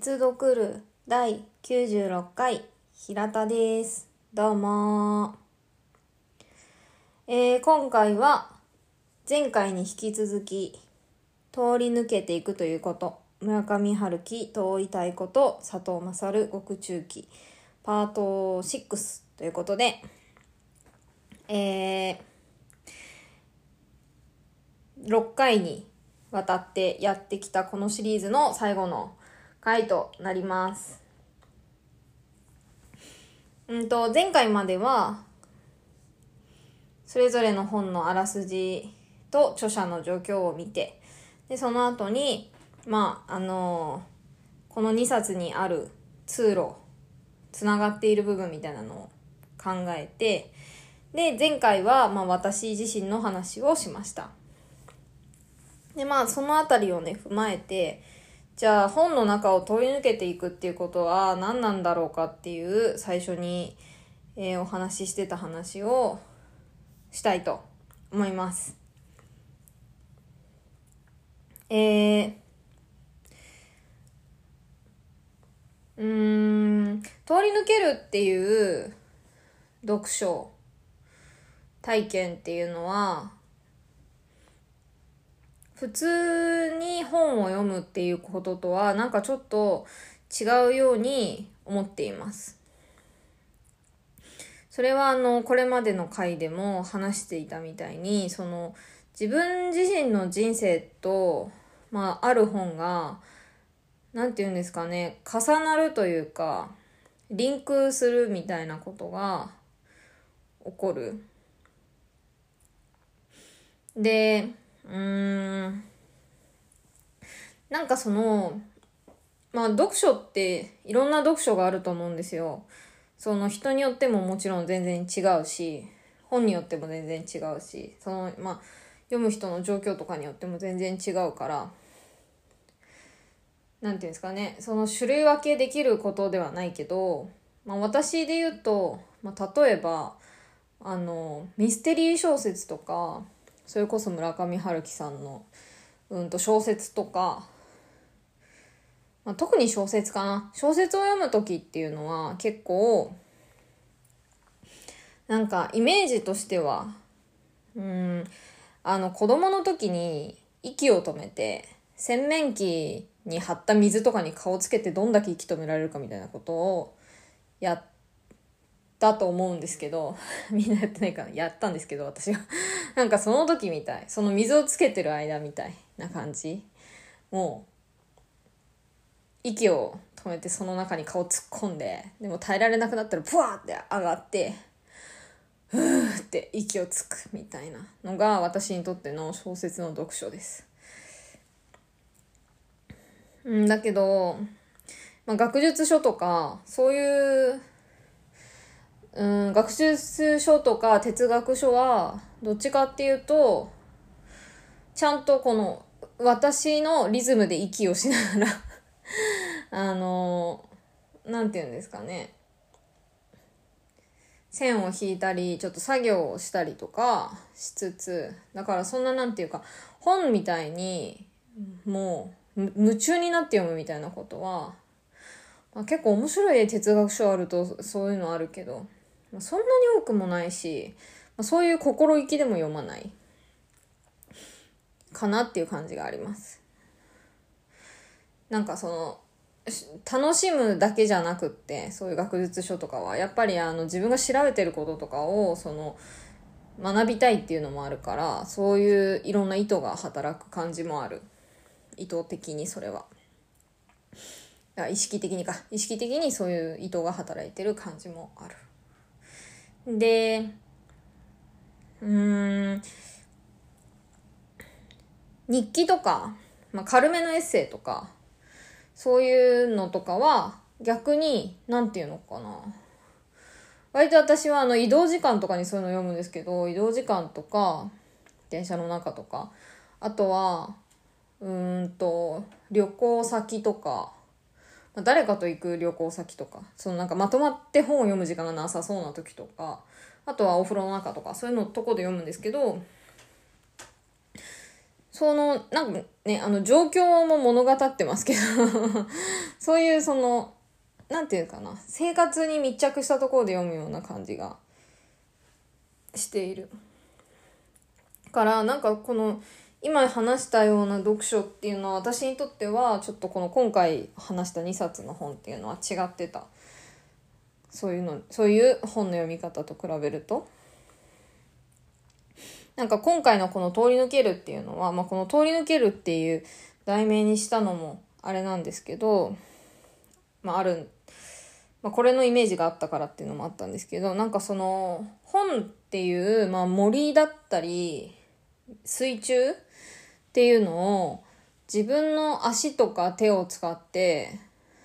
鉄読る第96回平田です。どうも。えー、今回は前回に引き続き通り抜けていくということ。村上春樹遠い太鼓と佐藤勝獄中記パート6ということで。えー、6回にわたってやってきたこのシリーズの最後の回となります。うんと、前回までは、それぞれの本のあらすじと著者の状況を見て、で、その後に、まあ、あのこの2冊にある通路、つながっている部分みたいなのを考えて、で、前回は、まあ、私自身の話をしました。で、まあ、そのあたりをね、踏まえて、じゃあ本の中を通り抜けていくっていうことは何なんだろうかっていう最初に、えーお話ししてた話をしたいと思います。えー、うーん、通り抜けるっていう読書体験っていうのは普通に本を読むっていうこととはなんかちょっと違うように思っています。それはあのこれまでの回でも話していたみたいにその自分自身の人生と、まあ、ある本がなんて言うんですかね重なるというかリンクするみたいなことが起こる。でうーんなんかそのまあ読書っていろんな読書があると思うんですよ。その人によってももちろん全然違うし本によっても全然違うしそのまあ読む人の状況とかによっても全然違うからなんていうんですかねその種類分けできることではないけど、まあ、私で言うと、まあ、例えばあのミステリー小説とかそれこそ村上春樹さんの、うん、と小説とか、まあ、特に小説かな。小説を読む時っていうのは結構なんかイメージとしてはうんあの子供の時に息を止めて洗面器に張った水とかに顔つけてどんだけ息止められるかみたいなことをやったと思うんですけど みんなやってないかな。やったんですけど私が。なんかその時みたいその水をつけてる間みたいな感じもう息を止めてその中に顔突っ込んででも耐えられなくなったらブワーって上がってふーって息をつくみたいなのが私にとっての小説の読書です。うんだけど、まあ、学術書とかそういううん学術書とか哲学書はどっちかっていうとちゃんとこの私のリズムで息をしながら あのなんて言うんですかね。線を引いたりちょっと作業をしたりとかしつつだからそんななんていうか本みたいにもう夢中になって読むみたいなことは、まあ、結構面白い哲学書あるとそういうのあるけど、そんなに多くもないし、そういう心意気でも読まない。かなっていう感じがあります。なんかその楽しむだけじゃなくってそういう学術書とかはやっぱりあの自分が調べてることとかをその学びたいっていうのもあるからそういういろんな意図が働く感じもある。意図的にそれは。意識的にか。意識的にそういう意図が働いてる感じもある。でうん日記とか、まあ、軽めのエッセイとかそういうのとかは逆に何て言うのかな。割と私はあの移動時間とかにそういうの読むんですけど移動時間とか電車の中とかあとはうんと旅行先とかまあ誰かと行く旅行先とかそのなんかまとまって本を読む時間がなさそうな時とかあとはお風呂の中とかそういうのとこで読むんですけどその、なんかね、あの、状況も物語ってますけど そういうその、なんていうかな、生活に密着したところで読むような感じがしている。からなんかこの今話したような読書っていうのは私にとってはちょっとこの今回話した2冊の本っていうのは違ってた。そういうのそういう本の読み方と比べると。なんか今回のこの「通り抜ける」っていうのは、まあ、この「通り抜ける」っていう題名にしたのもあれなんですけどまああるまあ、これのイメージがあったからっていうのもあったんですけどなんかその本っていう、まあ、森だったり水中っていうのを自分の足とか手を使って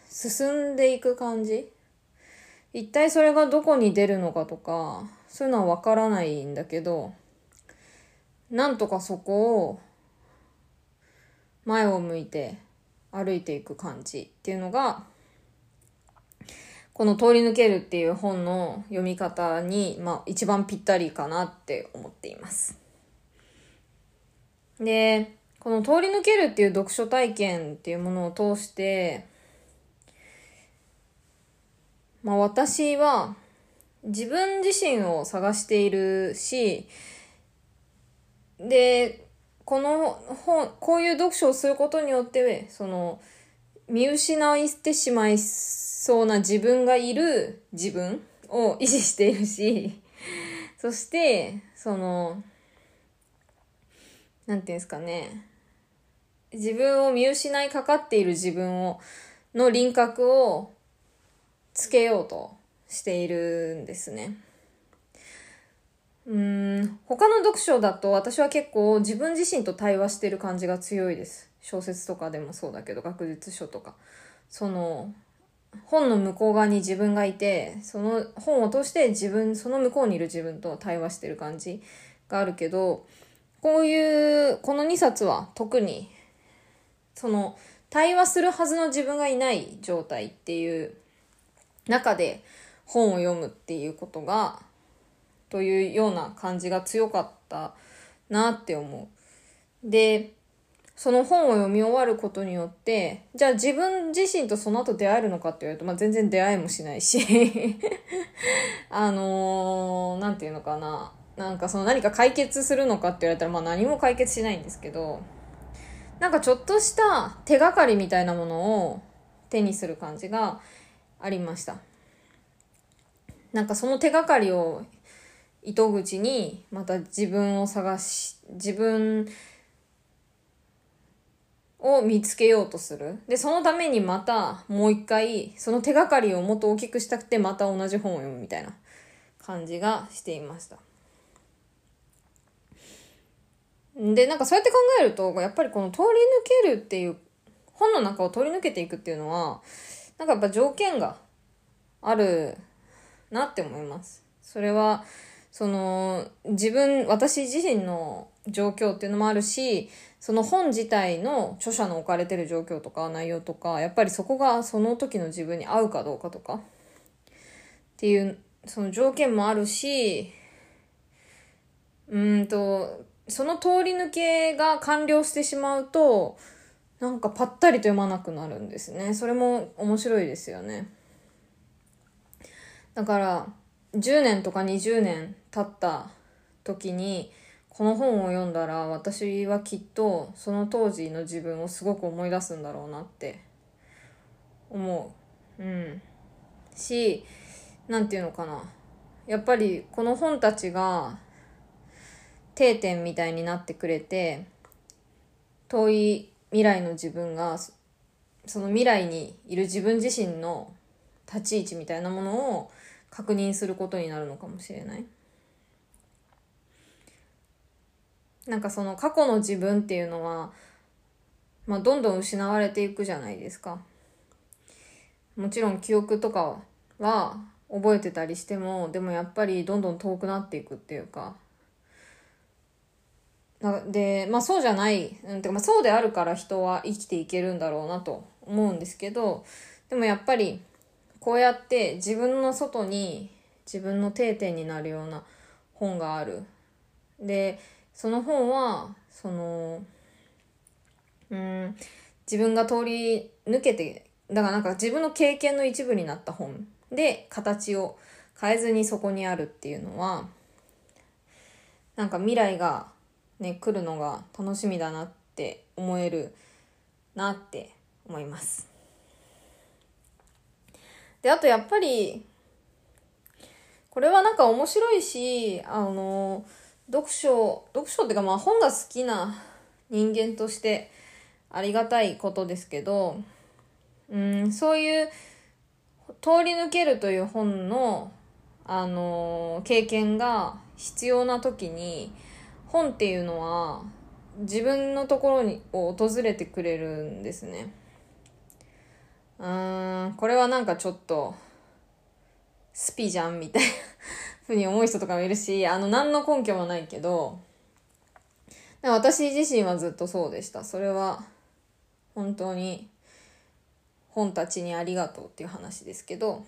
進んでいく感じ一体それがどこに出るのかとかそういうのはわからないんだけどなんとかそこを前を向いて歩いていく感じっていうのがこの通り抜けるっていう本の読み方に、まあ一番ぴったりかなって思っています。で、この通り抜けるっていう読書体験っていうものを通して、まあ私は自分自身を探しているし、で、この本、こういう読書をすることによって、その、見失ってしまいそうな自分がいる自分を維持しているし、そして、その、なんていうんですかね、自分を見失いかかっている自分を、の輪郭をつけようとしているんですね。うん、他の読書だと私は結構自分自身と対話してる感じが強いです。小説とかでもそうだけど、学術書とか。その、本の向こう側に自分がいて、その本を通して自分、その向こうにいる自分と対話してる感じがあるけど、こういう、この2冊は特に、その、対話するはずの自分がいない状態っていう中で本を読むっていうことが、というような感じが強かったなって思う。で、その本を読み終わることによって、じゃあ自分自身とその後出会えるのかって言われると、まあ、全然出会えもしないし あのー、なんていうのかな。なんかその何か解決するのかって言われたら、まあ何も解決しないんですけど、なんかちょっとした手がかりみたいなものを手にする感じがありました。なんかその手がかりを糸口にまた自分を探し、自分を見つけようとする。で、そのためにまたもう一回、その手がかりをもっと大きくしたくて、また同じ本を読むみたいな感じがしていました。で、なんかそうやって考えると、やっぱりこの通り抜けるっていう、本の中を通り抜けていくっていうのは、なんかやっぱ条件があるなって思います。それは、その、自分、私自身の状況っていうのもあるし、その本自体の著者の置かれてる状況とか内容とか、やっぱりそこがその時の自分に合うかどうかとか、っていう、その条件もあるし、うんと、その通り抜けが完了してしまうと、なんかパッタリと読まなくなるんですね。それも面白いですよね。だから、10年とか20年経った時に、この本を読んだら私はきっとその当時の自分をすごく思い出すんだろうなって思う。うん。し、なんていうのかな。やっぱりこの本たちが定点みたいになってくれて、遠い未来の自分がその未来にいる自分自身の立ち位置みたいなものを確認することになるのかもしれない。なんかその過去の自分っていうのは、まあ、どんどん失われていくじゃないですか。もちろん記憶とかは覚えてたりしても、でもやっぱりどんどん遠くなっていくっていうか。で、まあそうじゃない、うん、てかまあそうであるから人は生きていけるんだろうなと思うんですけど、でもやっぱりこうやって自分の外に自分の定点になるような本がある。で、その本はそのうん自分が通り抜けてだからなんか自分の経験の一部になった本で形を変えずにそこにあるっていうのはなんか未来がね来るのが楽しみだなって思えるなって思います。であとやっぱりこれはなんか面白いしあの読書読書っていうかまあ本が好きな人間としてありがたいことですけどうんそういう通り抜けるという本のあの経験が必要な時に本っていうのは自分のところにを訪れてくれるんですね。うーんこれはなんかちょっとスピじゃんみたいなふうに思う人とかもいるしあの何の根拠もないけど私自身はずっとそうでしたそれは本当に本たちにありがとうっていう話ですけど、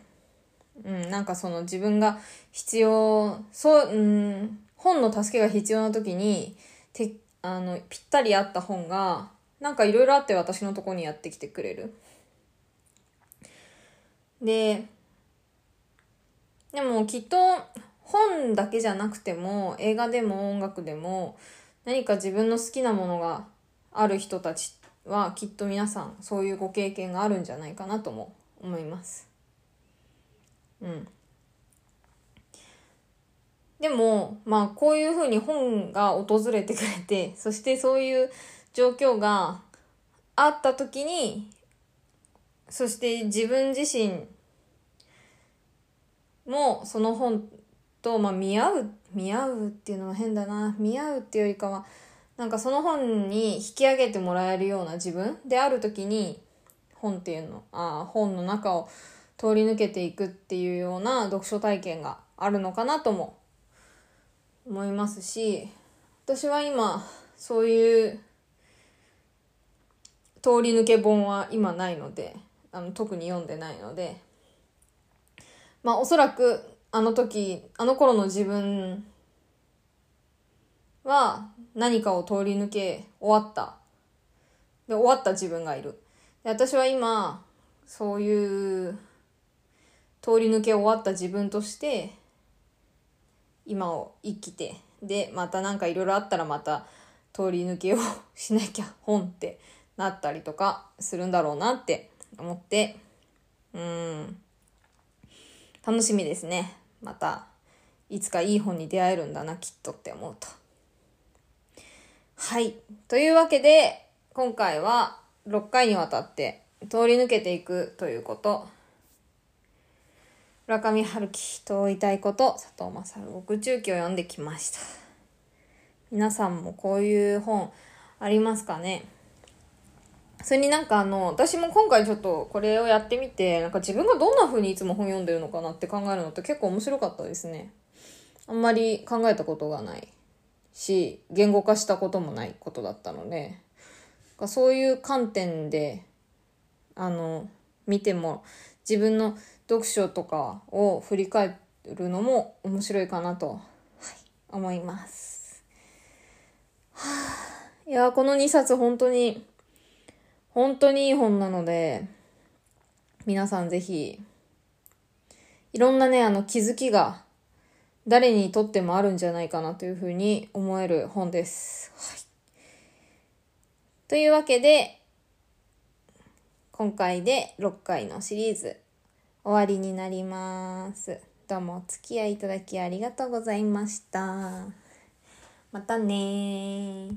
うん、なんかその自分が必要そう、うん、本の助けが必要な時にてあのぴったり合った本がなんかいろいろあって私のとこにやってきてくれる。ででもきっと本だけじゃなくても映画でも音楽でも何か自分の好きなものがある人たちはきっと皆さんそういうご経験があるんじゃないかなとも思います。うん。でも、まあこういうふうに本が訪れてくれて、そしてそういう状況があった時に、そして自分自身もその本と、まあ、見合う、見合うっていうのは変だな。見合うっていうよりかは、なんかその本に引き上げてもらえるような自分である時に、本っていうの、ああ本の中を通り抜けていくっていうような読書体験があるのかなとも思いますし私は今そういう通り抜け本は今ないのであの特に読んでないのでまあおそらくあの時あの頃の自分は何かを通り抜け終わった。で終わった自分がいる。で私は今そういう通り抜け終わった自分として今を生きてでまた何かいろいろあったらまた通り抜けをしなきゃ本ってなったりとかするんだろうなって思ってうん。楽しみですね。またいつかいい本に出会えるんだなきっとって思うと。はい。というわけで今回は6回にわたって通り抜けていくということ。村上春樹と言いたいこと佐藤勝獄中記を読んできました。皆さんもこういう本ありますかね？それになんかあの私も今回ちょっとこれをやってみてなんか自分がどんな風にいつも本読んでるのかなって考えるのって結構面白かったですね。あんまり考えたことがないし言語化したこともないことだったのでそういう観点であの見ても自分の読書とかを振り返るのも面白いかなと、はい、思います。はあ、いや、この2冊本当に、本当にいい本なので、皆さんぜひ、いろんなね、あの気づきが誰にとってもあるんじゃないかなというふうに思える本です。はい。というわけで、今回で6回のシリーズ終わりになります。どうもお付き合いいただきありがとうございました。またね